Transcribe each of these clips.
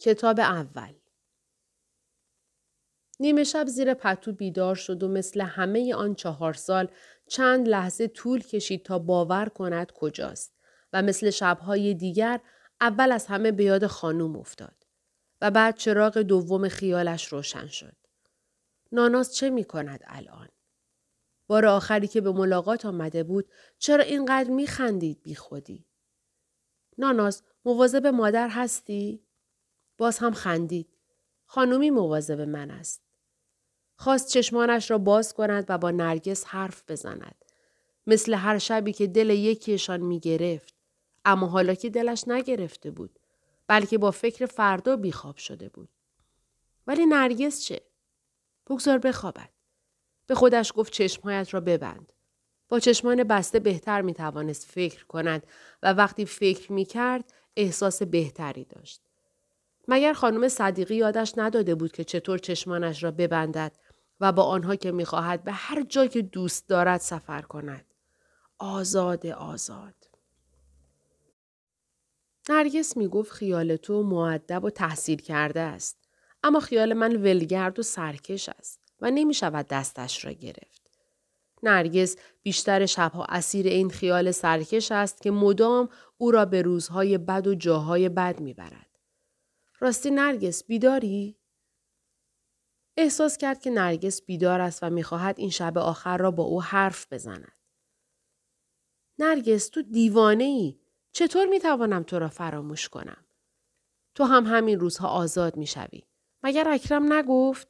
کتاب اول نیمه شب زیر پتو بیدار شد و مثل همه آن چهار سال چند لحظه طول کشید تا باور کند کجاست و مثل شبهای دیگر اول از همه به یاد خانوم افتاد و بعد چراغ دوم خیالش روشن شد. ناناس چه می کند الان؟ بار آخری که به ملاقات آمده بود چرا اینقدر می خندید بی خودی؟ ناناس مواظب مادر هستی؟ باز هم خندید. خانومی مواظب من است. خواست چشمانش را باز کند و با نرگس حرف بزند. مثل هر شبی که دل یکیشان می گرفت. اما حالا که دلش نگرفته بود. بلکه با فکر فردا بیخواب شده بود. ولی نرگس چه؟ بگذار بخوابد. به خودش گفت چشمهایت را ببند. با چشمان بسته بهتر می توانست فکر کند و وقتی فکر می کرد احساس بهتری داشت. مگر خانم صدیقی یادش نداده بود که چطور چشمانش را ببندد و با آنها که می‌خواهد به هر جا که دوست دارد سفر کند. آزاد آزاد. نرگس می گفت خیال تو معدب و تحصیل کرده است. اما خیال من ولگرد و سرکش است و نمی شود دستش را گرفت. نرگس بیشتر شبها اسیر این خیال سرکش است که مدام او را به روزهای بد و جاهای بد می‌برد. راستی نرگس بیداری؟ احساس کرد که نرگس بیدار است و می‌خواهد این شب آخر را با او حرف بزند. نرگس تو دیوانه ای. چطور می‌توانم تو را فراموش کنم؟ تو هم همین روزها آزاد می‌شوی. مگر اکرم نگفت؟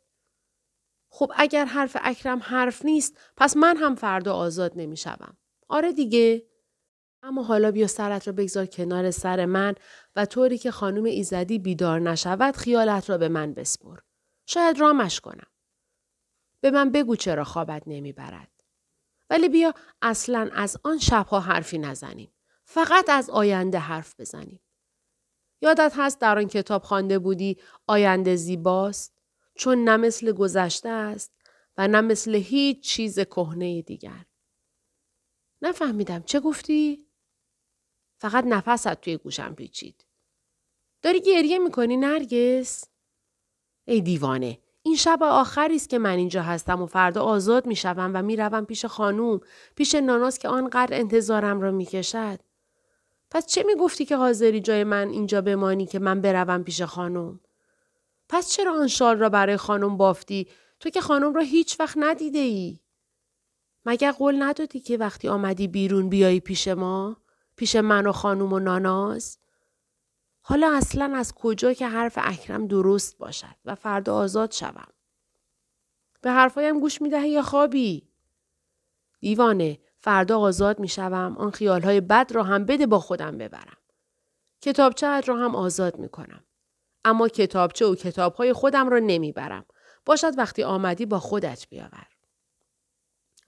خب اگر حرف اکرم حرف نیست پس من هم فردا آزاد نمی‌شوم. آره دیگه اما حالا بیا سرت را بگذار کنار سر من و طوری که خانم ایزدی بیدار نشود خیالت را به من بسپر. شاید رامش کنم. به من بگو چرا خوابت نمی‌برد. ولی بیا اصلا از آن شبها حرفی نزنیم. فقط از آینده حرف بزنیم. یادت هست در آن کتاب خوانده بودی آینده زیباست چون نه مثل گذشته است و نه مثل هیچ چیز کهنه دیگر. نفهمیدم چه گفتی؟ فقط نفست توی گوشم پیچید. داری گریه می‌کنی نرگس؟ ای دیوانه این شب آخری است که من اینجا هستم و فردا آزاد می‌شوم و می‌روم پیش خانوم پیش ناناس که آنقدر انتظارم را می‌کشد. پس چه می‌گفتی که حاضری جای من اینجا بمانی که من بروم پیش خانم پس چرا آن شال را برای خانم بافتی؟ تو که خانم را هیچ وقت ندیده ای مگر قول ندادی که وقتی آمدی بیرون بیایی پیش ما؟ پیش من و خانم و ناناز حالا اصلا از کجا که حرف اکرم درست باشد و فردا آزاد شوم. به حرفایم گوش می‌دهی یا خوابی؟ دیوانه فردا آزاد می‌شوم آن خیالهای بد را هم بده با خودم ببرم. کتابچه را هم آزاد می‌کنم. اما کتابچه و کتابهای خودم را نمی‌برم. باشد وقتی آمدی با خودت بیاور.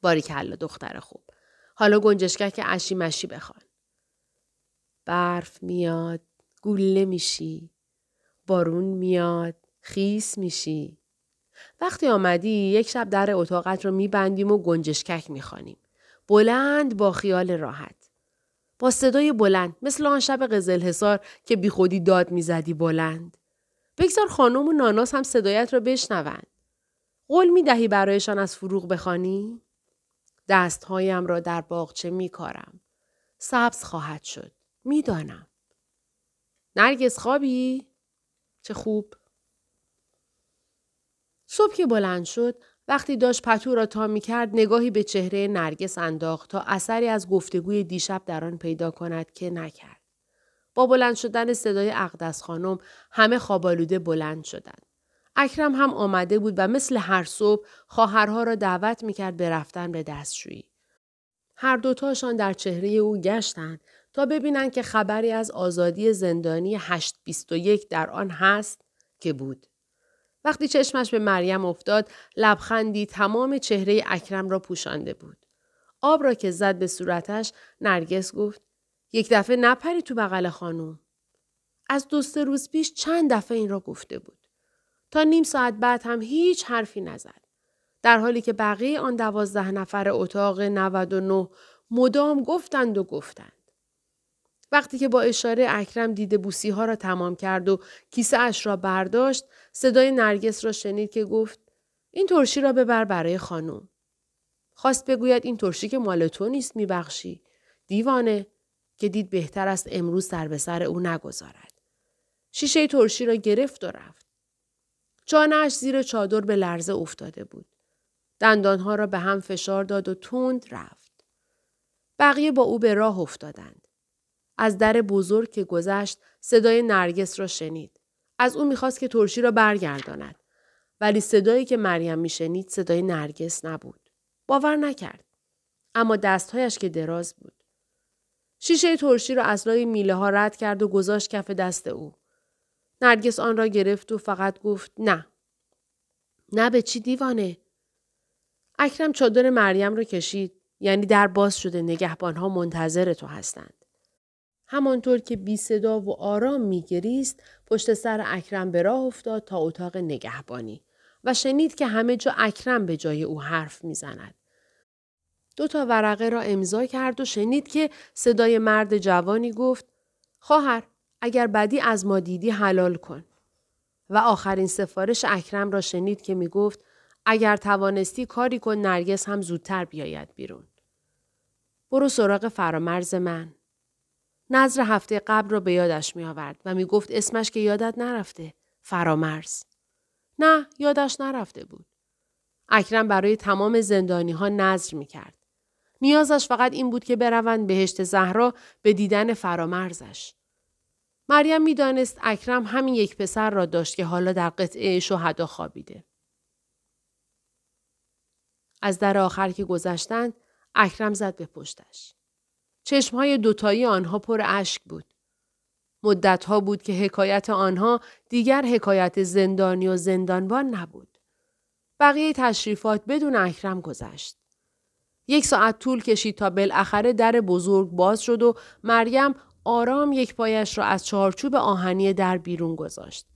باری کلا دختر خوب. حالا گنجشکک اشی مشی بخوان. برف میاد گوله میشی. بارون میاد. خیس میشی. وقتی آمدی یک شب در اتاقت رو میبندیم و گنجشکک می‌خوانیم. بلند با خیال راحت. با صدای بلند مثل آن شب قزل حسار که بی خودی داد می‌زدی بلند. بگذار خانم و ناناس هم صدایت را بشنوند. قول می دهی برایشان از فروغ بخوانی؟ دستهایم را در باغچه می کارم. سبز خواهد شد. می‌دانم. نرگس خوابی؟ چه خوب. صبح که بلند شد وقتی داشت پتو را تا می کرد نگاهی به چهره نرگس انداخت تا اثری از گفتگوی دیشب در آن پیدا کند که نکرد. با بلند شدن صدای اقدس خانم همه خوابالوده بلند شدند. اکرم هم آمده بود و مثل هر صبح خواهرها را دعوت می کرد به رفتن به دستشویی. هر دوتاشان در چهره او گشتند تا ببینند که خبری از آزادی زندانی 821 در آن هست که بود. وقتی چشمش به مریم افتاد لبخندی تمام چهره اکرم را پوشانده بود. آب را که زد به صورتش نرگس گفت یک دفعه نپری تو بغل خانوم. از دوست روز پیش چند دفعه این را گفته بود. تا نیم ساعت بعد هم هیچ حرفی نزد. در حالی که بقیه آن دوازده نفر اتاق 99 مدام گفتند و گفتند. وقتی که با اشاره اکرم دیده بوسی ها را تمام کرد و کیسه اش را برداشت صدای نرگس را شنید که گفت این ترشی را ببر برای خانم. خواست بگوید این ترشی که مال تو نیست میبخشی. دیوانه که دید بهتر است امروز سر به سر او نگذارد. شیشه ترشی را گرفت و رفت. چانهاش زیر چادر به لرزه افتاده بود. دندانها را به هم فشار داد و تند رفت. بقیه با او به راه افتادند. از در بزرگ که گذشت صدای نرگس را شنید. از او می‌خواست که ترشی را برگرداند. ولی صدایی که مریم میشنید صدای نرگس نبود. باور نکرد. اما دستهایش که دراز بود. شیشه ترشی را از لای میله ها رد کرد و گذاشت کف دست او. نرگس آن را گرفت و فقط گفت نه. نه به چی دیوانه؟ اکرم چادر مریم را کشید یعنی در باز شده نگهبانها منتظر تو هستند. همانطور که بی صدا و آرام میگریست پشت سر اکرم به راه افتاد تا اتاق نگهبانی و شنید که همه جا اکرم به جای او حرف می‌زند. دو تا ورقه را امضا کرد و شنید که صدای مرد جوانی گفت خواهر اگر بدی از ما دیدی حلال کن. و آخرین سفارش اکرم را شنید که می گفت اگر توانستی کاری کن نرگس هم زودتر بیاید بیرون. برو سراغ فرامرز من. نظر هفته قبل را به یادش می آورد و می گفت اسمش که یادت نرفته. فرامرز. نه یادش نرفته بود. اکرم برای تمام زندانی ها نظر می کرد. نیازش فقط این بود که بروند بهشت زهرا به دیدن فرامرزش. مریم می‌دانست اکرم همین یک پسر را داشت که حالا در قطعه شهدا خوابیده. از در آخر که گذشتند اکرم زد به پشتش. چشمهای دوتایی آنها پر اشک بود. مدتها بود که حکایت آنها دیگر حکایت زندانی و زندانبان نبود. بقیه تشریفات بدون اکرم گذشت. یک ساعت طول کشید تا بالاخره در بزرگ باز شد و مریم آرام یک پایش را از چارچوب آهنی در بیرون گذاشت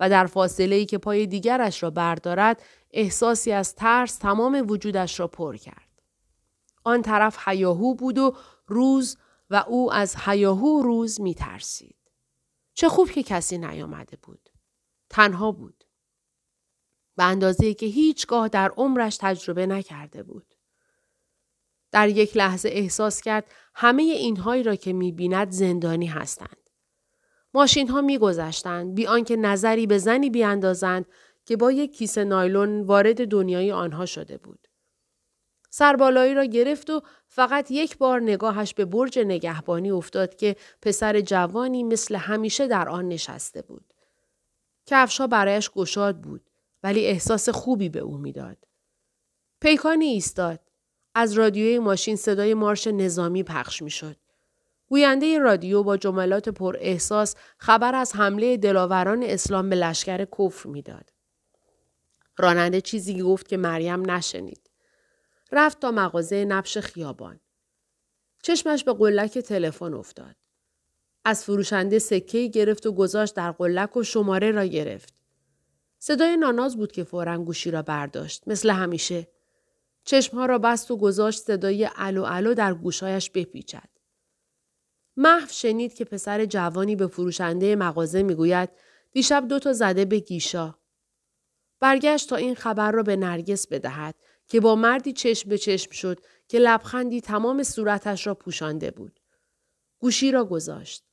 و در فاصله ای که پای دیگرش را بردارد احساسی از ترس تمام وجودش را پر کرد. آن طرف حیاهو بود و روز و او از حیاهو روز می ترسید. چه خوب که کسی نیامده بود. تنها بود. به اندازه که هیچگاه در عمرش تجربه نکرده بود. در یک لحظه احساس کرد همه اینهایی را که می بیند زندانی هستند. ماشین ها می گذشتند بی آنکه نظری به زنی بیاندازند که با یک کیسه نایلون وارد دنیای آنها شده بود. سربالایی را گرفت و فقط یک بار نگاهش به برج نگهبانی افتاد که پسر جوانی مثل همیشه در آن نشسته بود. کفشها برایش گشاد بود ولی احساس خوبی به او می‌داد. پیکانی ایستاد. از رادیوی ماشین صدای مارش نظامی پخش می شد. گوینده رادیو با جملات پر احساس خبر از حمله دلاوران اسلام به لشکر کفر می‌داد. راننده چیزی گفت که مریم نشنید. رفت تا مغازه نبش خیابان. چشمش به قلک تلفن افتاد. از فروشنده سکه گرفت و گذاشت در قلک و شماره را گرفت. صدای ناناز بود که فورا گوشی را برداشت مثل همیشه چشمها را بست و گذاشت صدای الو الو در گوشایش بپیچد. محو شنید که پسر جوانی به فروشنده مغازه می‌گوید دیشب دو تا زده به گیشا. برگشت تا این خبر را به نرگس بدهد که با مردی چشم به چشم شد که لبخندی تمام صورتش را پوشانده بود. گوشی را گذاشت.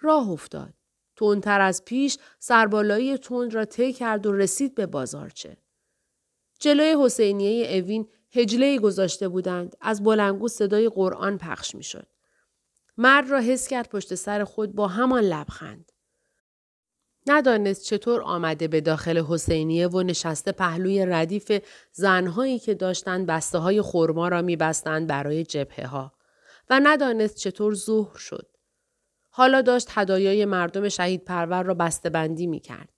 راه افتاد. تندتر از پیش سربالایی تند را طی کرد و رسید به بازارچه. جلوی حسینیه اوین هجله گذاشته بودند. از بلنگو صدای قرآن پخش می شد. مرد را حس کرد پشت سر خود با همان لبخند. ندانست چطور آمده به داخل حسینیه و نشسته پهلوی ردیف زنهایی که داشتند بسته های خورما را میبستند برای جبهه ها و ندانست چطور ظهر شد. حالا داشت هدایای مردم شهید پرور را بسته بندی می کرد.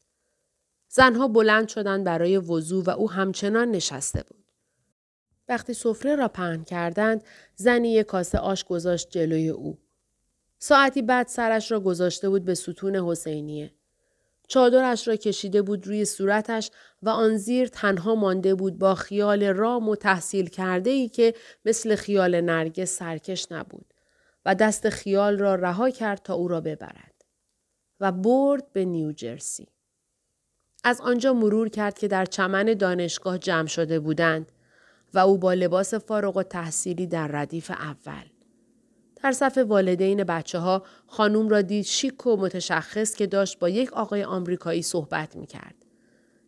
زنها بلند شدند برای وضوع و او همچنان نشسته بود. وقتی سفره را پهن کردند، زنی یک کاسه آش گذاشت جلوی او. ساعتی بعد سرش را گذاشته بود به ستون حسینیه. چادرش را کشیده بود روی صورتش و آن زیر تنها مانده بود با خیال رام و تحصیل کرده ای که مثل خیال نرگس سرکش نبود و دست خیال را رها کرد تا او را ببرد و برد به نیوجرسی. از آنجا مرور کرد که در چمن دانشگاه جمع شده بودند و او با لباس فارغ و تحصیلی در ردیف اول. در صف والدین بچه ها خانوم را دید شیک و متشخص که داشت با یک آقای آمریکایی صحبت می کرد.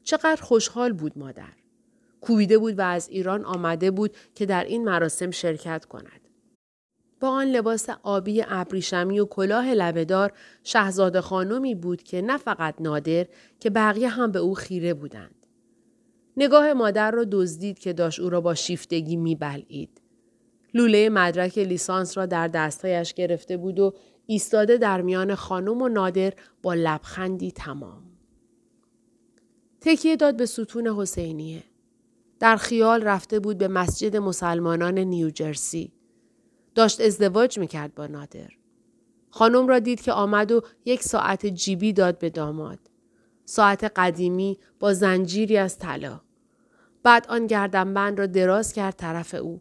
چقدر خوشحال بود مادر. کوبیده بود و از ایران آمده بود که در این مراسم شرکت کند. با آن لباس آبی ابریشمی و کلاه لبهدار شهزاده خانمی بود که نه فقط نادر که بقیه هم به او خیره بودند. نگاه مادر را دزدید که داشت او را با شیفتگی میبلعید. لوله مدرک لیسانس را در دستهایش گرفته بود و ایستاده در میان خانم و نادر با لبخندی تمام. تکیه داد به ستون حسینیه. در خیال رفته بود به مسجد مسلمانان نیوجرسی. داشت ازدواج می‌کرد با نادر. خانم را دید که آمد و یک ساعت جیبی داد به داماد. ساعت قدیمی با زنجیری از طلا. بعد آن گردنبند را دراز کرد طرف او.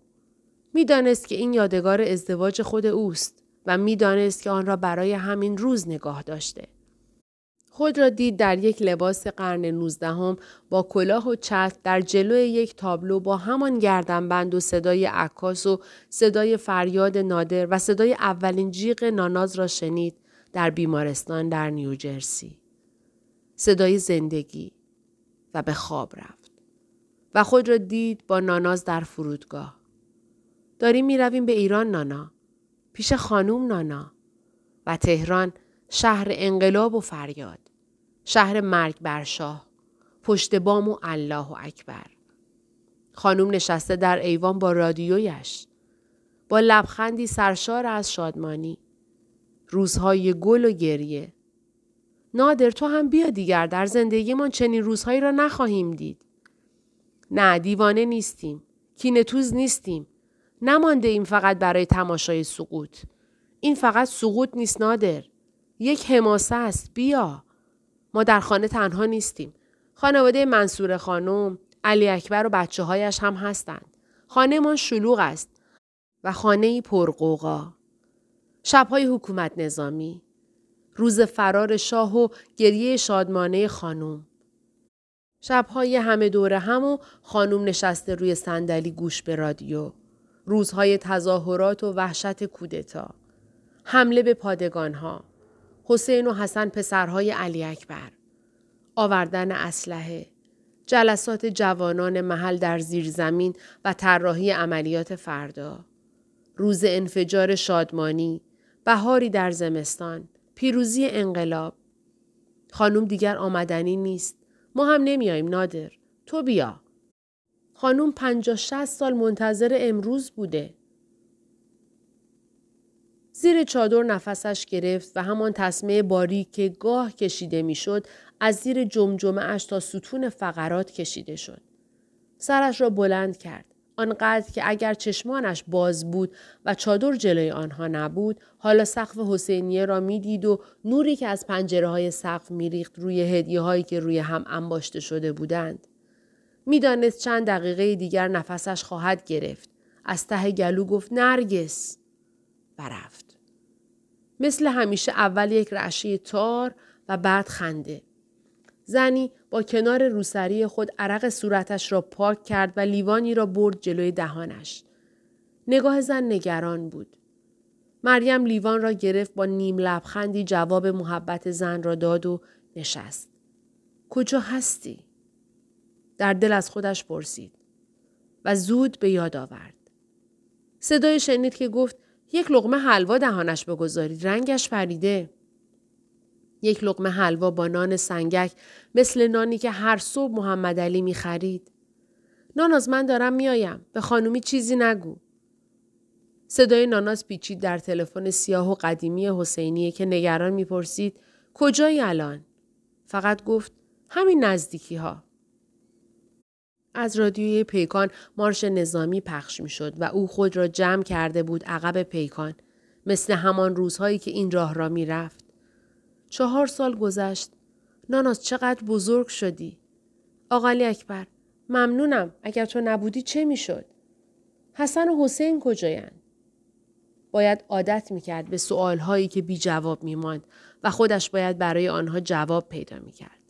می‌دانست که این یادگار ازدواج خود اوست و می‌دانست که آن را برای همین روز نگاه داشته. خود را دید در یک لباس قرن نوزدهم با کلاه و چتر در جلوی یک تابلو با همان گردنبند و صدای عکاس و صدای فریاد نادر و صدای اولین جیغ ناناز را شنید در بیمارستان در نیوجرسی. صدای زندگی و به خواب رفت. و خود را دید با ناناز در فرودگاه. داریم می رویم به ایران نانا. پیش خانوم نانا. و تهران شهر انقلاب و فریاد. شهر مرگ بر شاه. پشت بام و الله و اکبر. خانوم نشسته در ایوان با رادیویش. با لبخندی سرشار از شادمانی. روزهای گل و گریه. نادر تو هم بیا دیگر در زندگیمان چنین روزهایی را نخواهیم دید. نه دیوانه نیستیم. کینتوز نیستیم. نمانده ایم فقط برای تماشای سقوط. این فقط سقوط نیست نادر. یک حماسه است. بیا. ما در خانه تنها نیستیم. خانواده منصور خانم، علی اکبر و بچه هایش هم هستند. خانه ما شلوغ است و خانه پرقوقا. شبهای حکومت نظامی. روز فرار شاه و گریه شادمانه خانم. شبهای همه دوره هم و خانم نشسته روی صندلی گوش به رادیو. روزهای تظاهرات و وحشت کودتا. حمله به پادگانها. حسین و حسن پسرهای علی اکبر. آوردن اسلحه. جلسات جوانان محل در زیرزمین و طراحی عملیات فردا. روز انفجار شادمانی. بهاری در زمستان. پیروزی انقلاب. خانم دیگر آمدنی نیست. ما هم نمیاییم نادر. تو بیا. خانم پنجاه شست سال منتظر امروز بوده. زیر چادر نفسش گرفت و همان تصمه باری که گاه کشیده می‌شد از زیر جمجمه اش تا ستون فقرات کشیده شد. سرش را بلند کرد. آنقدر که اگر چشمانش باز بود و چادر جلوی آنها نبود حالا سقف حسینیه را می‌دید و نوری که از پنجره های سقف میریخت روی هدیه هایی که روی هم انباشته شده بودند. می‌دانست چند دقیقه دیگر نفسش خواهد گرفت. از ته گلو گفت نرگس و رفت. مثل همیشه اول یک رعشه تار و بعد خنده. زنی با کنار روسری خود عرق صورتش را پاک کرد و لیوانی را برد جلوی دهانش. نگاه زن نگران بود. مریم لیوان را گرفت با نیم لبخندی جواب محبت زن را داد و نشست. کجا هستی؟ در دل از خودش پرسید و زود به یاد آورد. صدای شنید که گفت یک لغمه حلوا دهانش بگذارید رنگش پریده. یک لقمه حلوا با نان سنگک مثل نانی که هر صبح محمد علی می خرید. ناناز من دارم میایم. به خانومی چیزی نگو. صدای ناناز پیچید در تلفن سیاه و قدیمی حسینیه که نگران می‌پرسید کجایی الان؟ فقط گفت همین نزدیکی ها. از رادیوی پیکان مارش نظامی پخش می‌شد و او خود را جمع کرده بود عقب پیکان مثل همان روزهایی که این راه را می‌رفت. چهار سال گذشت. ناناز چقدر بزرگ شدی. آقالی اکبر ممنونم اگر تو نبودی چه می‌شد؟ حسن و حسین کجایند؟ باید عادت می‌کرد به سؤالهایی که بی جواب میماند و خودش باید برای آنها جواب پیدا می‌کرد.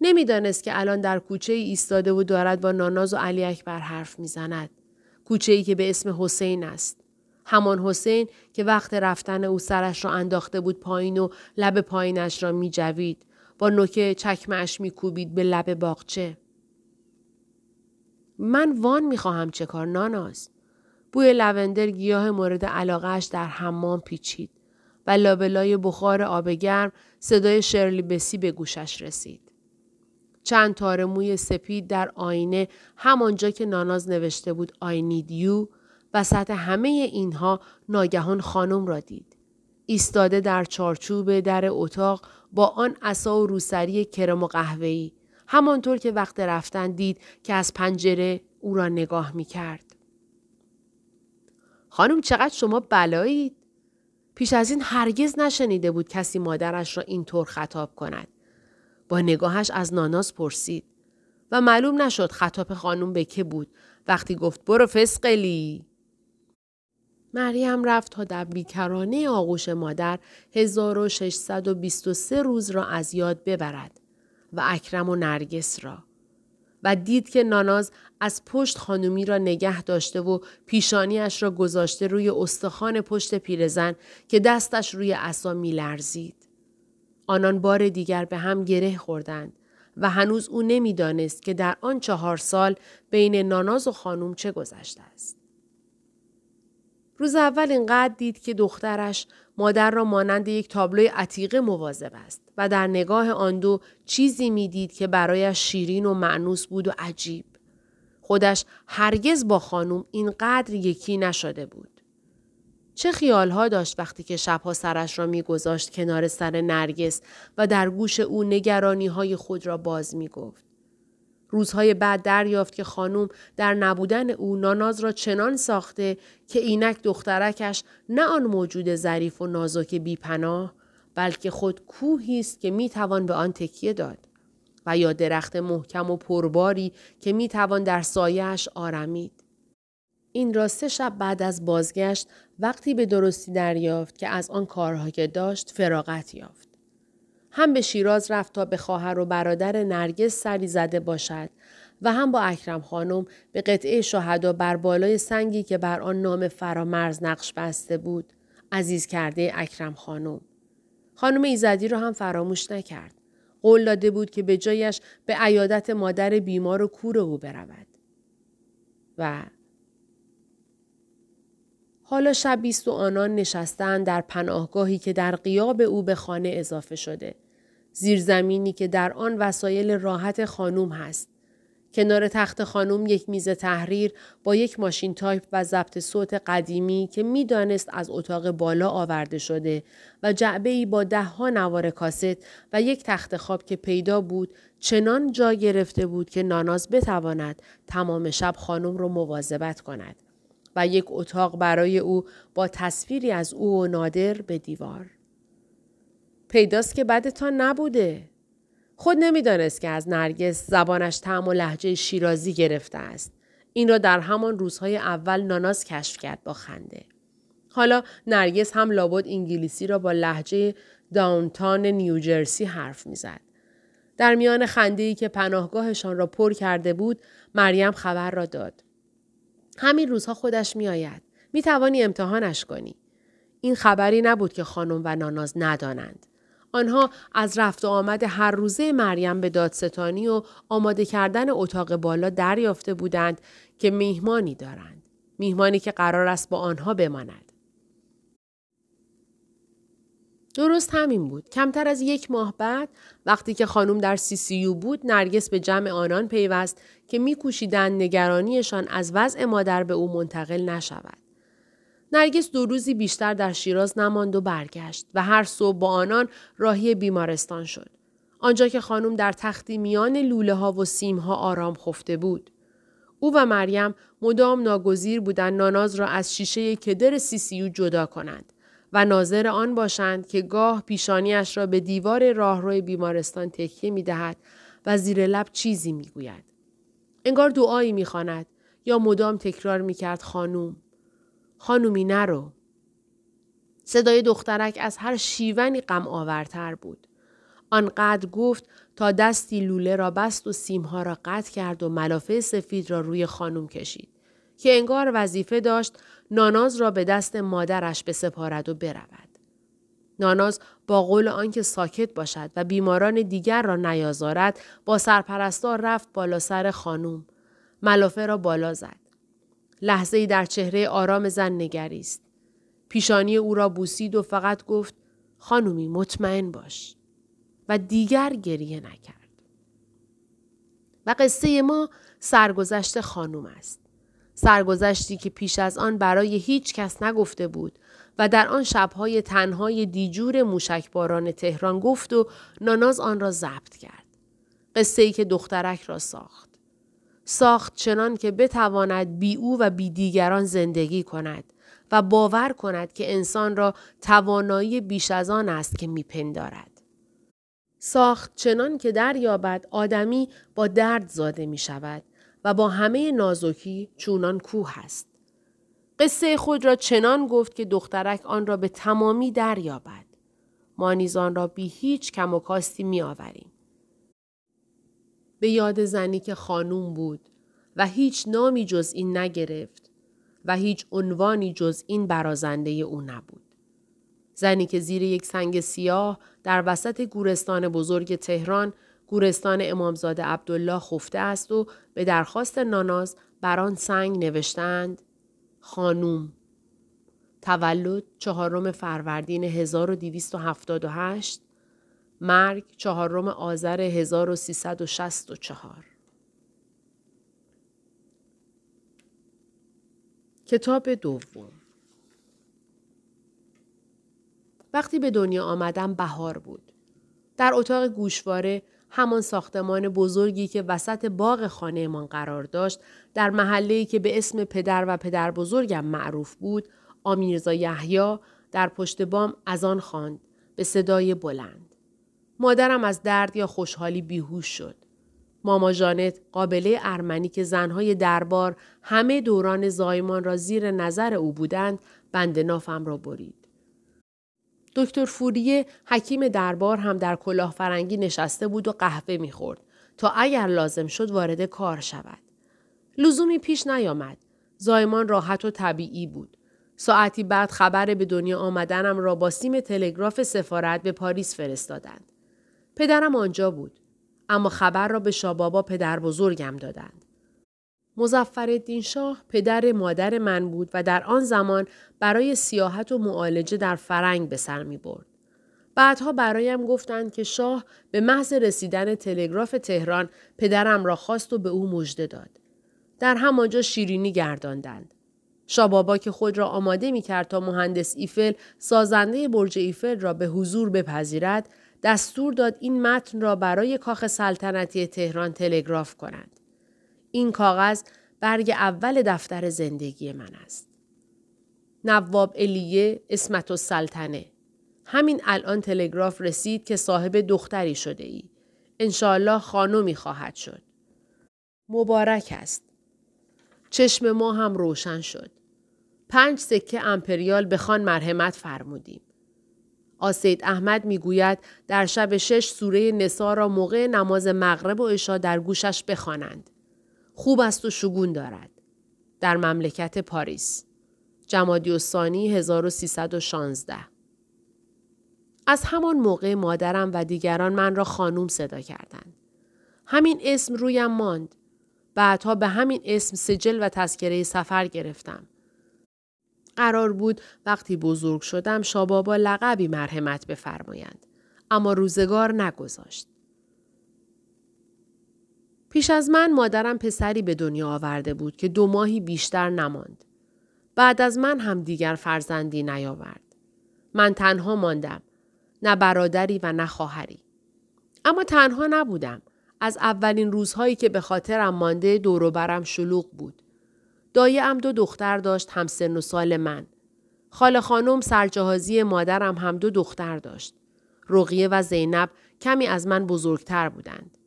نمی‌دانست که الان در کوچه ای ایستاده و دارد با ناناز و علی اکبر حرف می‌زند. کوچه ای که به اسم حسین است. همان حسین که وقت رفتن او سرش را انداخته بود پایین و لب پایینش را می جوید. با نوکه چکمش می کوبید به لب باغچه. من وان می خواهم چه کار ناناز. بوی لوندر گیاه مورد علاقهش در حمام پیچید و لابلای بخار آب گرم صدای شرلی بسی به گوشش رسید. چند تار موی سپید در آینه همانجا که ناناز نوشته بود I need you وسط همه اینها ناگهان خانم را دید. ایستاده در چارچوب در اتاق با آن عصا و روسری کرم و قهوه‌ای همانطور که وقت رفتن دید که از پنجره او را نگاه می کرد. خانم چقدر شما بلایید؟ پیش از این هرگز نشنیده بود کسی مادرش را اینطور خطاب کند. با نگاهش از ناناز پرسید و معلوم نشد خطاب خانم به که بود وقتی گفت برو فسقلی. مریم رفت تا در بیکرانه آغوش مادر 1623 روز را از یاد ببرد و اکرم و نرگس را. و دید که ناناز از پشت خانومی را نگه داشته و پیشانیش را گذاشته روی استخوان پشت پیرزن که دستش روی عصا لرزید. آنان بار دیگر به هم گره خوردند و هنوز او نمی‌دانست که در آن چهار سال بین ناناز و خانوم چه گذشته است. روز اول اینقدر دید که دخترش مادر را مانند یک تابلوی عتیقه مواظب است و در نگاه آن دو چیزی می‌دید که برایش شیرین و معنوس بود و عجیب. خودش هرگز با خانم اینقدر یکی نشده بود. چه خیالها داشت وقتی که شبها سرش را میگذاشت کنار سر نرگس و در گوش او نگرانی های خود را باز می گفت. روزهای بعد دریافت که خانم در نبودن او ناناز را چنان ساخته که اینک دخترکش نه آن موجود ظریف و نازک بیپناه بلکه خود کوهی است که می‌توان به آن تکیه داد و یا درخت محکم و پرباری که می‌توان در سایهش آرمید. این را شب بعد از بازگشت وقتی به درستی دریافت که از آن کارها که داشت فراغت یافت. هم به شیراز رفت تا به خواهر و برادر نرگس سری زده باشد و هم با اکرم خانم به قطعه شهدا بر بالای سنگی که بر آن نام فرامرز نقش بسته بود عزیز کرده اکرم خانم. خانم ایزدی را هم فراموش نکرد. قول داده بود که به جایش به عیادت مادر بیمار و کور او برود. و حالا شب بیست و آنان نشستند در پناهگاهی که در قیاب او به خانه اضافه شده. زیرزمینی که در آن وسایل راحت خانوم هست. کنار تخت خانوم یک میز تحریر با یک ماشین تایپ و ضبط صوت قدیمی که می‌دانست از اتاق بالا آورده شده و جعبه ای با ده ها نوار کاست و یک تخت خواب که پیدا بود چنان جا گرفته بود که ناناز بتواند تمام شب خانم را مواظبت کند و یک اتاق برای او با تصویری از او و نادر به دیوار. پیداست که بدتان نبوده. خود نمی‌دانست که از نرگس زبانش تعم و لحجه شیرازی گرفته است. این را در همان روزهای اول ناناز کشف کرد با خنده. حالا نرگس هم لابد انگلیسی را با لحجه داونتان نیوجرسی حرف می‌زد. در میان خنده ای که پناهگاهشان را پر کرده بود، مریم خبر را داد. همین روزها خودش میآید. می توانی امتحانش کنی. این خبری نبود که خانم و ناناز ندانند. آنها از رفت و آمد هر روزه مریم به دادستانی و آماده کردن اتاق بالا دریافته بودند که میهمانی دارند. میهمانی که قرار است با آنها بماند. درست همین بود. کمتر از یک ماه بعد وقتی که خانم در سی سی بود نرگس به جمع آنان پیوست که میکوشیدند نگرانیشان از وضع مادر به او منتقل نشود. نرگس دو روزی بیشتر در شیراز نماند و برگشت و هر صبح با آنان راهی بیمارستان شد. آنجا که خانم در تختی میان لوله ها و سیم ها آرام خفته بود. او و مریم مدام ناگزیر بودند ناناز را از شیشه کدر سیسیو جدا کنند و ناظر آن باشند که گاه پیشانیش را به دیوار راهروی بیمارستان تکیه می دهد و زیر لب چیزی می گوید. انگار دعایی می خاند یا مدام تکرار می کرد خانوم خانومی نرو. صدای دخترک از هر شیونی غم آورتر بود. آنقدر گفت تا دستی لوله را بست و سیمها را قطع کرد و ملافه سفید را روی خانم کشید که انگار وظیفه داشت ناناز را به دست مادرش بسپارد و برود. ناناز با قول آنکه ساکت باشد و بیماران دیگر را نیازارد با سرپرستار رفت بالا سر خانوم. ملافه را بالا زد. لحظه ای در چهره آرام زن نگریست. پیشانی او را بوسید و فقط گفت خانومی مطمئن باش. و دیگر گریه نکرد. و قصه ما سرگذشت خانوم است. سرگذشتی که پیش از آن برای هیچ کس نگفته بود و در آن شبهای تنهای دیجور موشکباران تهران گفت و ناناز آن را ضبط کرد. قصه ای که دخترک را ساخت. ساخت چنان که بتواند بی او و بی دیگران زندگی کند و باور کند که انسان را توانایی بیش از آن است که میپندارد. ساخت چنان که دریابد آدمی با درد زاده می شود و با همه نازکی چونان کوه است. قصه خود را چنان گفت که دخترک آن را به تمامی دریابد. ما نیز آن را بی هیچ کم و کاستی می آوریم. به یاد زنی که خانوم بود و هیچ نامی جز این نگرفت و هیچ عنوانی جز این برازنده او نبود. زنی که زیر یک سنگ سیاه در وسط گورستان بزرگ تهران گورستان امامزاده عبدالله خفته است و به درخواست ناناز بر آن سنگ نوشتند خانوم. تولد چهارم فروردین 1278 مرگ چهارم آذر 1364 کتاب دوم. وقتی به دنیا آمدم بهار بود. در اتاق گوشواره همان ساختمان بزرگی که وسط باغ خانهمان قرار داشت در محله‌ای که به اسم پدر و پدر بزرگم معروف بود آمیرزا یحیی در پشت بام از آن خواند به صدای بلند. مادرم از درد یا خوشحالی بیهوش شد. ماما جانت قابله ارمنی که زنهای دربار همه دوران زایمان را زیر نظر او بودند بند نافم را برید. دکتر فوریه حکیم دربار هم در کلاه فرنگی نشسته بود و قهوه می‌خورد تا اگر لازم شد وارد کار شود. لزومی پیش نیامد. زایمان راحت و طبیعی بود. ساعتی بعد خبر به دنیا آمدنم را با سیم تلگراف سفارت به پاریس فرستادند. پدرم آنجا بود. اما خبر را به شابابا پدر بزرگم دادند. مزفر شاه پدر مادر من بود و در آن زمان برای سیاحت و معالجه در فرنگ به سر می برد. بعدها برایم گفتند که شاه به محض رسیدن تلگراف تهران پدرم را خواست و به او مژده داد. در همانجا شیرینی گرداندند. شابابا که خود را آماده می کرد تا مهندس ایفل سازنده برج ایفل را به حضور بپذیرد دستور داد این متن را برای کاخ سلطنتی تهران تلگراف کنند. این کاغذ برگ اول دفتر زندگی من است. نواب الیه اسمت و سلطنه. همین الان تلگراف رسید که صاحب دختری شده ای. انشاالله خانمی خواهد شد. مبارک است. چشم ما هم روشن شد. پنج سکه امپریال به خان مرحمت فرمودیم. آسید احمد می‌گوید در شب شش سوره نسا را موقع نماز مغرب و عشا در گوشش بخوانند. خوب است و شگون دارد. در مملکت پاریس. جمادی الثانی 1316 از همان موقع مادرم و دیگران من را خانوم صدا کردند. همین اسم رویم ماند. بعدها به همین اسم سجل و تذکره سفر گرفتم. قرار بود وقتی بزرگ شدم شابابا لقبی مرحمت بفرمایند. اما روزگار نگذاشت. پیش از من مادرم پسری به دنیا آورده بود که دو ماهی بیشتر نماند. بعد از من هم دیگر فرزندی نیاورد. من تنها ماندم. نه برادری و نه خواهری. اما تنها نبودم. از اولین روزهایی که به خاطرم مانده دوروبرم شلوغ بود. ام دو دختر داشت هم سن و سال من. خاله خانم سرجهازی مادرم هم دو دختر داشت. رقیه و زینب کمی از من بزرگتر بودند.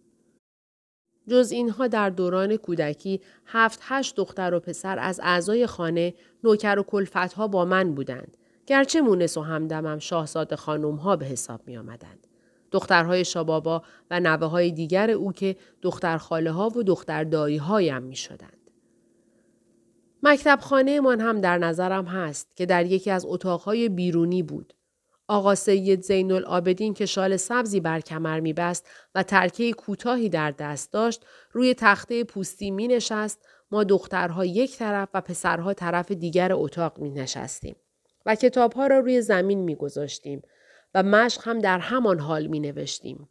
جز اینها در دوران کودکی هفت هشت دختر و پسر از اعضای خانه نوکر و کلفتها با من بودند گرچه مونس و همدمم شاهزاده خانوم ها به حساب می آمدند. دخترهای شابابا و نوه های دیگر او که دختر خاله ها و دختر دایی هایم می شدند. مکتب خانه من هم در نظرم هست که در یکی از اتاقهای بیرونی بود. آقا سید زین العابدین که شال سبزی بر کمر می بست و ترکه کوتاهی در دست داشت روی تخته پوستی می نشست ما دخترها یک طرف و پسرها طرف دیگر اتاق می نشستیم و کتابها را روی زمین می گذاشتیم و مشق هم در همان حال می نوشتیم.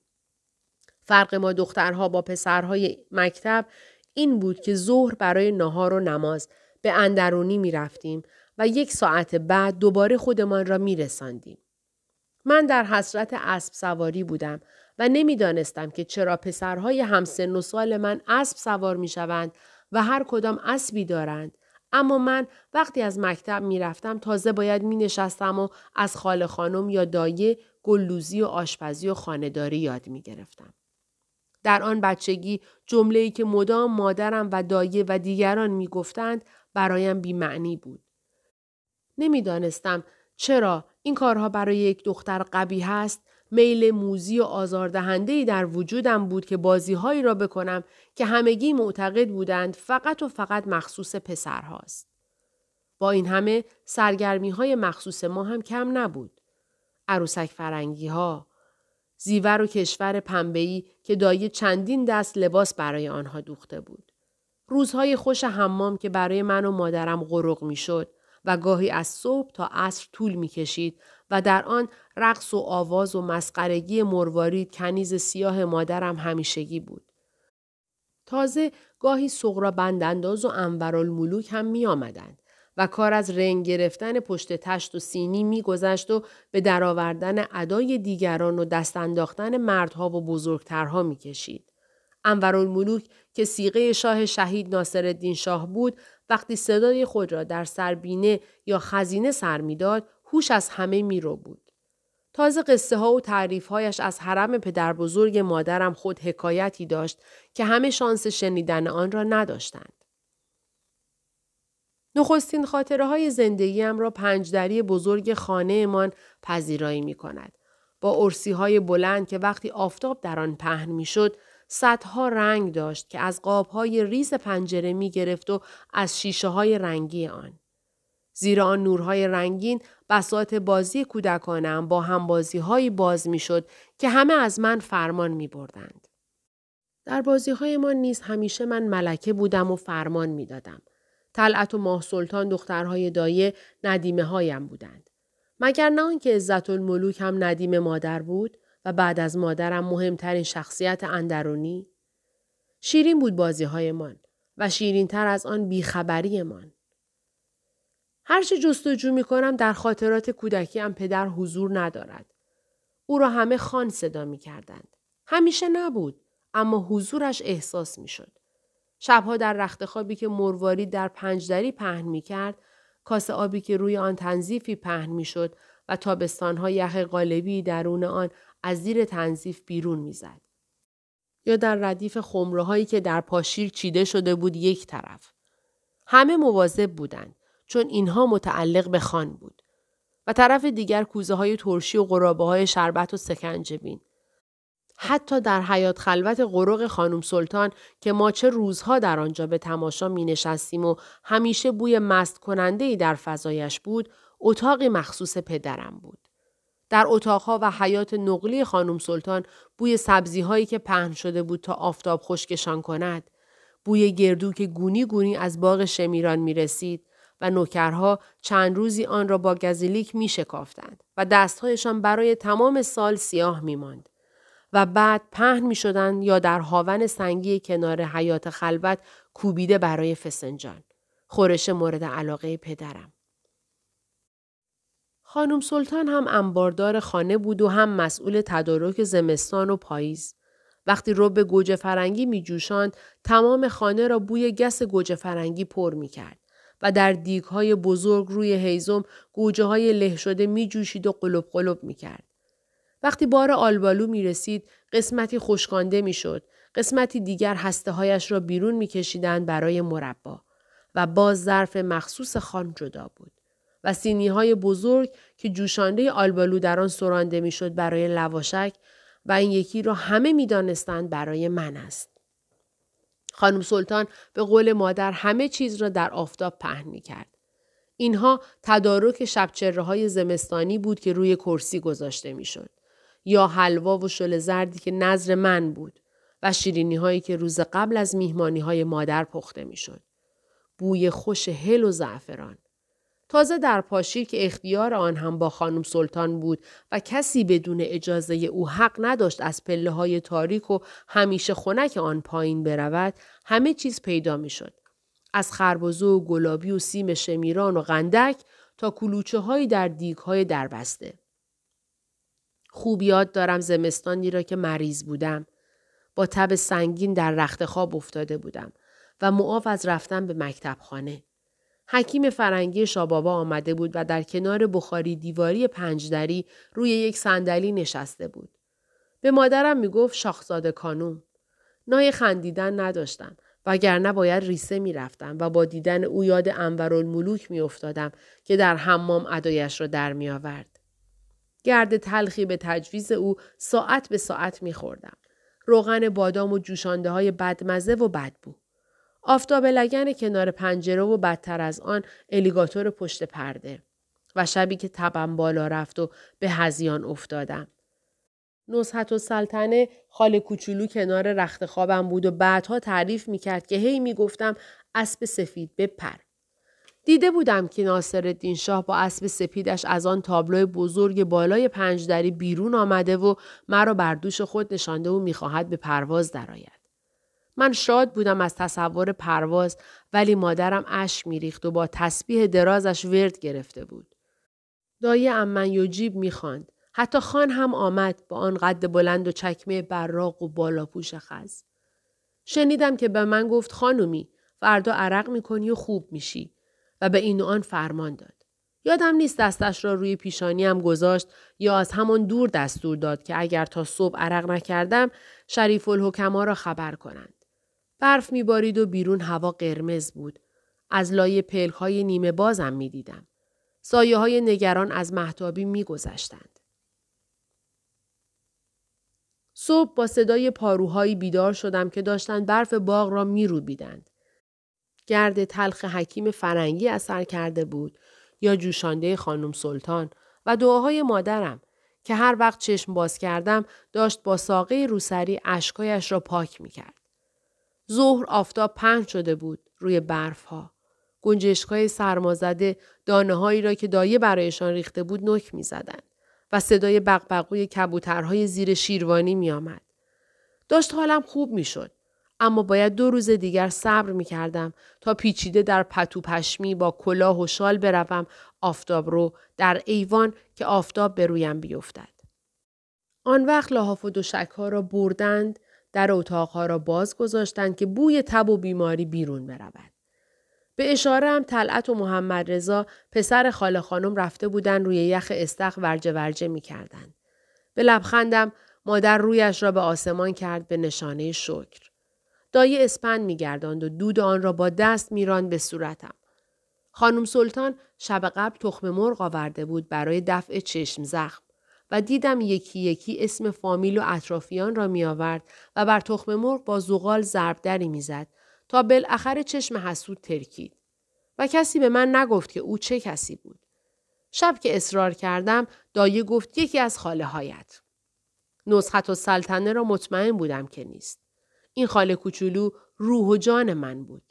فرق ما دخترها با پسرهای مکتب این بود که ظهر برای نهار و نماز به اندرونی می رفتیم و یک ساعت بعد دوباره خودمان را می رساندیم. من در حسرت اسب سواری بودم و نمی‌دانستم که چرا پسرهای همسن و سال من اسب سوار می شوند و هر کدام اسبی دارند اما من وقتی از مکتب می رفتم تازه باید می نشستم و از خاله خانم یا دایه گلوزی و آشپزی و خانهداری یاد می گرفتم. در آن بچگی جمله‌ای که مدام مادرم و دایه و دیگران می گفتند برایم بیمعنی بود. نمی‌دانستم چرا این کارها برای یک دختر قبی هست میل موزی و آزاردهندهی در وجودم بود که بازیهایی را بکنم که همگی معتقد بودند فقط و فقط مخصوص پسرهاست. با این همه سرگرمی های مخصوص ما هم کم نبود. عروسک فرنگی ها، زیور و کشور پنبهی که دایه چندین دست لباس برای آنها دوخته بود. روزهای خوش حمام که برای من و مادرم غرق می شد و گاهی از صبح تا عصر طول می کشید و در آن رقص و آواز و مسخرگی مروارید کنیز سیاه مادرم همیشگی بود. تازه گاهی سغرا بندانداز و انورالملوک هم می آمدند و کار از رنگ گرفتن پشت تشت و سینی میگذشت و به درآوردن ادای دیگران و دست انداختن مردها و بزرگترها می‌کشید. انورالملوک که سیغه شاه شهید ناصرالدین شاه بود وقتی صدای خود را در سربینه یا خزینه سر می‌داد هوش از همه میرو بود. تازه قصه ها و تعریف هایش از حرم پدر بزرگ مادرم خود حکایتی داشت که همه شانس شنیدن آن را نداشتند. نخستین خاطره های زندگیم را پنجدری بزرگ خانهمان پذیرایی می کند. با ارسی های بلند که وقتی آفتاب در آن پهن می شد، صدها رنگ داشت که از قاب های ریز پنجره می گرفت و از شیشه های رنگی آن. زیرا آن نورهای رنگین بساط بازی کودکانم با همبازی های باز می شد که همه از من فرمان می بردند. در بازی های ما نیز همیشه من ملکه بودم و فرمان می دادم. طلعت و ماه سلطان دخترهای دایه ندیمه هایم بودند. مگر نه آنکه عزت الملوک هم ندیم مادر بود و بعد از مادرم مهمترین شخصیت اندرونی؟ شیرین بود بازی هایمان و شیرین تر از آن بیخبریمان. هرچه جستجو می کنم در خاطرات کودکیم پدر حضور ندارد. او را همه خان صدا می کردند. همیشه نبود اما حضورش احساس می شد. شبها در رخت خوابی که مرواری در پنجدری پهن می کرد، کاسه آبی که روی آن تنظیفی پهن می شد و تابستانها یخ غالبی درون آن از زیر تنظیف بیرون می‌زد. یا در ردیف خمره هایی که در پاشیر چیده شده بود یک طرف. همه مواظب بودند چون اینها متعلق به خان بود. و طرف دیگر کوزه های ترشی و قرابه های شربت و سکنجبین. حتی در حیات خلوت قرق خانم سلطان که ما چه روزها در آنجا به تماشا می نشستیم و همیشه بوی مست کننده ای در فضایش بود، اتاقی مخصوص پدرم بود. در اتاقها و حیات نقلی خانم سلطان بوی سبزی هایی که پهن شده بود تا آفتاب خشکشان کند. بوی گردو که گونی گونی از باغ شمیران می رسید و نوکرها چند روزی آن را با گزیلیک می شکافتند و دستهایشان برای تمام سال سیاه می ماند. و بعد پهن می شدند یا در هاون سنگی کنار حیات خلوت کوبیده برای فسنجان. خورش مورد علاقه پدرم. خانم سلطان هم انباردار خانه بود و هم مسئول تدارک زمستان و پاییز. وقتی رو به گوجه فرنگی می تمام خانه را بوی گس گوجه فرنگی پر می کرد و در دیگ های بزرگ روی هیزم گوجه های له شده می جوشید و قلب قلب می کرد. وقتی بار آلبالو می رسید قسمتی خشکانده می شد. قسمتی دیگر هسته هایش را بیرون می کشیدن برای مربا و باز ظرف مخصوص خان جدا بود. و سینی های بزرگ که جوشانده آلبالو در آن سرانده می‌شد برای لواشک و این یکی را همه می‌دانستند برای من است. خانم سلطان به قول مادر همه چیز را در آفتاب پهن می کرد. اینها تدارک شبچره های زمستانی بود که روی کرسی گذاشته می شد. یا حلوا و شل زردی که نظر من بود و شیرینی هایی که روز قبل از میهمانی های مادر پخته می شد. بوی خوش هل و زعفران. تازه در پاشیر که اختیار آن هم با خانم سلطان بود و کسی بدون اجازه او حق نداشت از پله های تاریک و همیشه خنک آن پایین برود همه چیز پیدا می شد. از خربزه و گلابی و سیم شمیران و غندک تا کلوچه هایی در دیگ های دربسته. خوب یاد دارم زمستانی را که مریض بودم. با تب سنگین در رخت خواب افتاده بودم و معاف از رفتن به مکتب خانه. حکیم فرنگی شابابا آمده بود و در کنار بخاری دیواری پنجدری روی یک صندلی نشسته بود. به مادرم می گفت شاخزاده کانوم. نای خندیدن نداشتم وگرنه باید ریسه می رفتم و با دیدن او یاد انورالملوک می افتادم که در حمام ادایش را در می آورد. گرد تلخی به تجویز او ساعت به ساعت می خوردم. روغن بادام و جوشانده های بدمزه و بدبو. آفتاب لگن کنار پنجره و بدتر از آن الیگاتور پشت پرده. و شبی که تبم بالا رفت و به هزیان افتادم. نصحت و سلطنه خال کوچولو کنار رخت خوابم بود و بعدها تعریف می‌کرد که هی می‌گفتم اسب سفید بپر. دیده بودم که ناصر الدین شاه با اسب سپیدش از آن تابلو بزرگ بالای پنجدری بیرون آمده و مرا بر دوش خود نشانده و می‌خواهد به پرواز درآید. من شاد بودم از تصور پرواز ولی مادرم اشک میریخت و با تسبیح درازش ورد گرفته بود. دایه امن یوجیب می‌خواند. حتی خان هم آمد با آن قد بلند و چکمه براق و بالاپوش خز. شنیدم که به من گفت خانومی فردا عرق می‌کنی و خوب میشی و به این و آن فرمان داد. یادم نیست دستش را روی پیشانیم گذاشت یا از همان دور دستور داد که اگر تا صبح عرق نکردم شریف الحکما را خبر کنند. برف میبارید و بیرون هوا قرمز بود. از لای پلک های نیمه بازم می‌دیدم. سایه های نگران از محتابی میگذشتند. صبح با صدای پاروهایی بیدار شدم که داشتند برف باغ را میروبیدند. گرد تلخ حکیم فرنگی اثر کرده بود یا جوشانده خانم سلطان و دعاهای مادرم که هر وقت چشم باز کردم داشت با ساقه روسری اشکایش را پاک می کرد. ظهر آفتاب پهن شده بود روی برف ها. گنجشکای سرمازده دانه هایی را که دایه برایشان ریخته بود نک می زدن و صدای بقبقوی کبوترهای زیر شیروانی می آمد. داشت حالم خوب می شد. اما باید دو روز دیگر صبر می کردم تا پیچیده در پتو پشمی با کلاه و شال بروم آفتاب رو در ایوان که آفتاب به رویم بیفتد. آن وقت لحاف و دوشک ها را بردند در اتاقها را باز گذاشتند که بوی تب و بیماری بیرون برود. به اشاره هم طلعت و محمد رضا پسر خاله خانم رفته بودند روی یخ استخ ورجه ورجه می کردن. به لبخندم مادر رویش را به آسمان کرد به نشانه شکر. دایه اسپند میگرداند و دود آن را با دست میراند به صورتم. خانم سلطان شب قبل تخم مرغ آورده بود برای دفع چشم زخم. و دیدم یکی یکی اسم فامیل و اطرافیان را می آورد و بر تخم مرغ با زغال ضربدری می‌زد تا بالاخره چشم حسود ترکید. و کسی به من نگفت که او چه کسی بود. شب که اصرار کردم دایه گفت یکی از خاله هایت. نسخت و سلطنه را مطمئن بودم که نیست. این خاله کوچولو روح و جان من بود.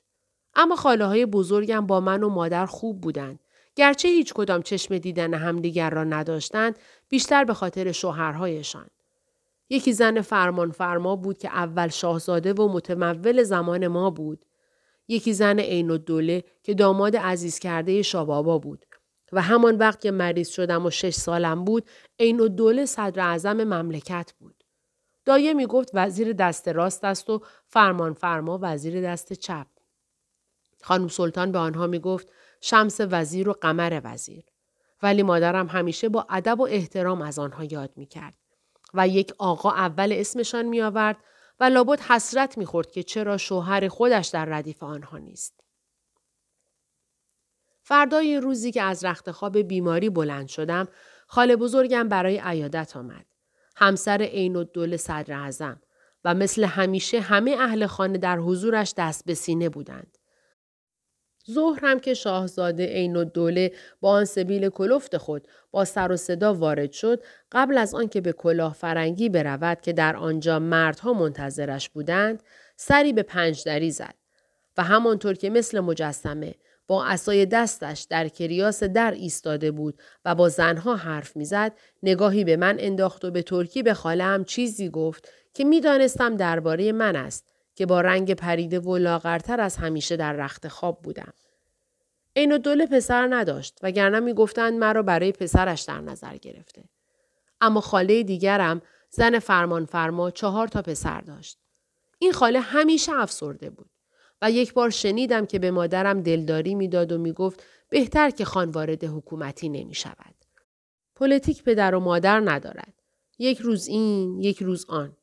اما خاله های بزرگم با من و مادر خوب بودند گرچه هیچ کدام چشم دیدن همدیگر را نداشتند بیشتر به خاطر شوهرهایشان. یکی زن فرمان فرما بود که اول شاهزاده و متمول زمان ما بود. یکی زن عین الدوله که داماد عزیز کرده شابابا بود. و همان وقت که مریض شدم و شش سالم بود عین الدوله صدر اعظم مملکت بود. دایه می گفت وزیر دست راست است و فرمان فرما وزیر دست چپ. خانم سلطان به آنها می گفت شمس وزیر و قمر وزیر. ولی مادرم همیشه با ادب و احترام از آنها یاد می کرد. و یک آقا اول اسمشان می آورد و لابد حسرت می خورد که چرا شوهر خودش در ردیف آنها نیست. فردای روزی که از رخت خواب بیماری بلند شدم خاله بزرگم برای عیادت آمد. همسر عین الدوله صدر اعظم و مثل همیشه همه اهل خانه در حضورش دست به سینه بودند. ظهر هم که شاهزاده عین الدوله با آن سبیل کلفت خود با سر و صدا وارد شد قبل از آنکه به کلاه فرنگی برود که در آنجا مردها منتظرش بودند سری به پنج دری زد و همانطور که مثل مجسمه با اسای دستش در کریاس در ایستاده بود و با زنها حرف می‌زد نگاهی به من انداخت و به ترکی به خاله هم چیزی گفت که می‌دانستم درباره من است. که با رنگ پریده و لاغرتر از همیشه در رخت خواب بودم. عین دوله پسر نداشت وگرنه می‌گفتند مرا برای پسرش در نظر گرفته. اما خاله دیگرم زن فرمان فرما چهار تا پسر داشت. این خاله همیشه افسرده بود. و یک بار شنیدم که به مادرم دلداری می‌داد و می‌گفت بهتر که خان وارد حکومت نمی شود. پلیتیک پدر و مادر ندارد. یک روز این، یک روز آن.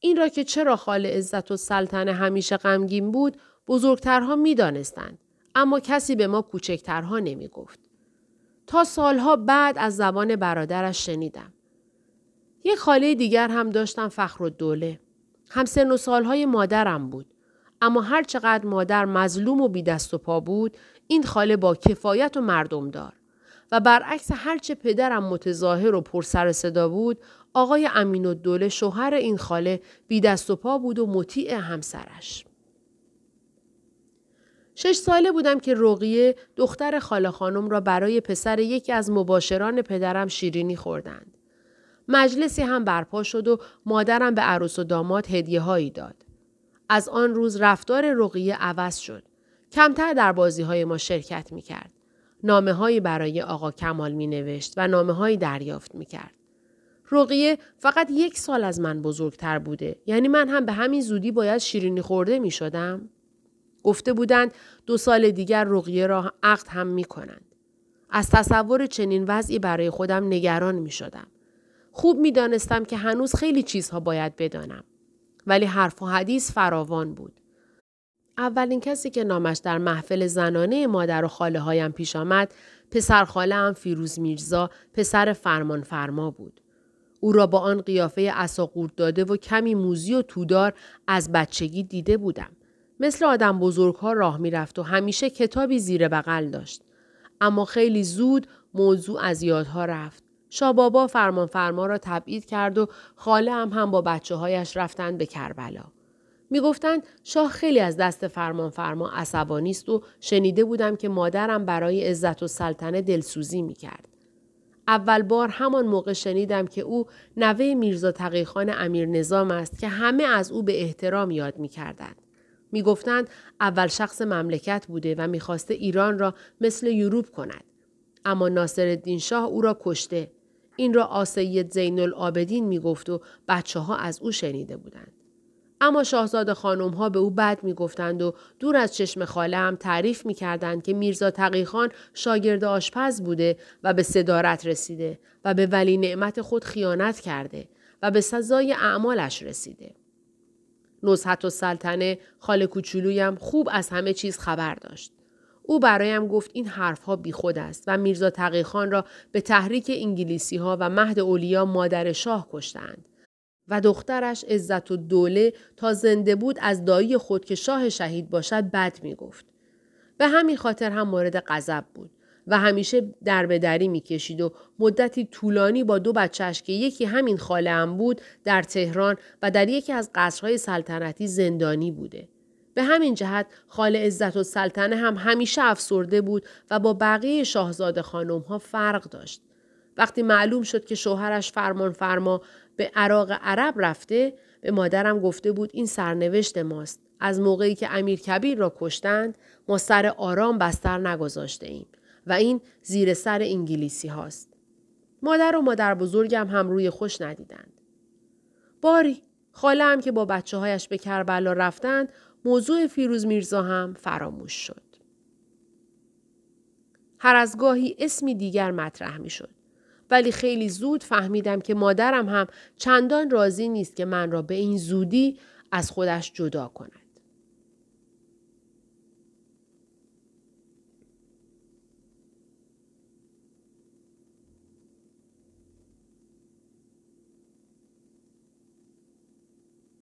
این را که چرا خال عزت و سلطنه همیشه غمگین بود بزرگترها می دانستند. اما کسی به ما کوچکترها نمی گفت. تا سالها بعد از زبان برادرش شنیدم. یک خاله دیگر هم داشتم فخر و دوله. هم سن و سالهای مادرم بود. اما هر چقدر مادر مظلوم و بی دست و پا بود این خاله با کفایت و مردم دار و برعکس هرچه پدرم متظاهر و پر سر صدا بود آقای امین و دوله شوهر این خاله بی دست و پا بود و مطیع همسرش. شش ساله بودم که رقیه دختر خاله خانم را برای پسر یکی از مباشران پدرم شیرینی خوردند. مجلسی هم برپا شد و مادرم به عروس و داماد هدیه هایی داد. از آن روز رفتار رقیه عوض شد. کمتر در بازی های ما شرکت می کرد. نامه هایی برای آقا کمال می نوشت و نامه هایی دریافت می کرد. رقیه فقط یک سال از من بزرگتر بوده. یعنی من هم به همین زودی باید شیرینی خورده می شدم. گفته بودند دو سال دیگر رقیه را عقد هم می کنند. از تصور چنین وضعی برای خودم نگران می شدم. خوب می دانستم که هنوز خیلی چیزها باید بدانم. ولی حرف و حدیث فراوان بود. اولین کسی که نامش در محفل زنانه مادر و خاله هایم پیش آمد پسر خاله هم فیروز میرزا پسر فرمان فرما بود. او را با آن قیافه اساقورت داده و کمی موزی و تودار از بچگی دیده بودم. مثل آدم بزرگها راه می‌رفت و همیشه کتابی زیر بغل داشت. اما خیلی زود موضوع از یادها رفت. شابابا فرمان فرما را تبعید کرد و خاله هم هم با بچه هایش رفتند به کربلا. می گفتند شاه خیلی از دست فرمان فرما عصبانی است و شنیده بودم که مادرم برای عزت و سلطنه دلسوزی می کرد. اول بار همان موقع شنیدم که او نوه میرزا تقیخان امیر نظام است که همه از او به احترام یاد می کردند. می گفتند اول شخص مملکت بوده و می‌خواسته ایران را مثل یوروپ کند. اما ناصر شاه او را کشته این را آسید زین العابدین می گفت و بچه ها از او شنیده بودند. اما شاهزاده خانم ها به او بد می گفتند و دور از چشم خاله هم تعریف می کردند که میرزا تقیخان شاگرد آشپز بوده و به صدارت رسیده و به ولی نعمت خود خیانت کرده و به سزای اعمالش رسیده. نزحت و سلطنه خاله کوچولویم خوب از همه چیز خبر داشت. او برایم گفت این حرفها بیخود است و میرزا تقیخان را به تحریک انگلیسی ها و مهد اولیا مادر شاه کشتند. و دخترش عزت و دوله تا زنده بود از دایی خود که شاه شهید باشد بد می گفت. به همین خاطر هم مورد غضب بود و همیشه در به دری می کشید و مدتی طولانی با دو بچهش که یکی همین خاله هم بود در تهران و در یکی از قصرهای سلطنتی زندانی بوده. به همین جهت خال عزت و سلطنه هم همیشه افسرده بود و با بقیه شاهزاده خانم ها فرق داشت. وقتی معلوم شد که شوهرش فرمان فرما به عراق عرب رفته به مادرم گفته بود این سرنوشت ماست. از موقعی که امیر کبیر را کشتند ما سر آرام بستر نگذاشته ایم و این زیر سر انگلیسی هاست. مادر و مادر بزرگم هم روی خوش ندیدند. باری خاله هم که با بچه هایش به کربلا رفتند موضوع فیروز میرزا هم فراموش شد. هر از گاهی اسمی دیگر مطرح می شد. ولی خیلی زود فهمیدم که مادرم هم چندان راضی نیست که من را به این زودی از خودش جدا کند.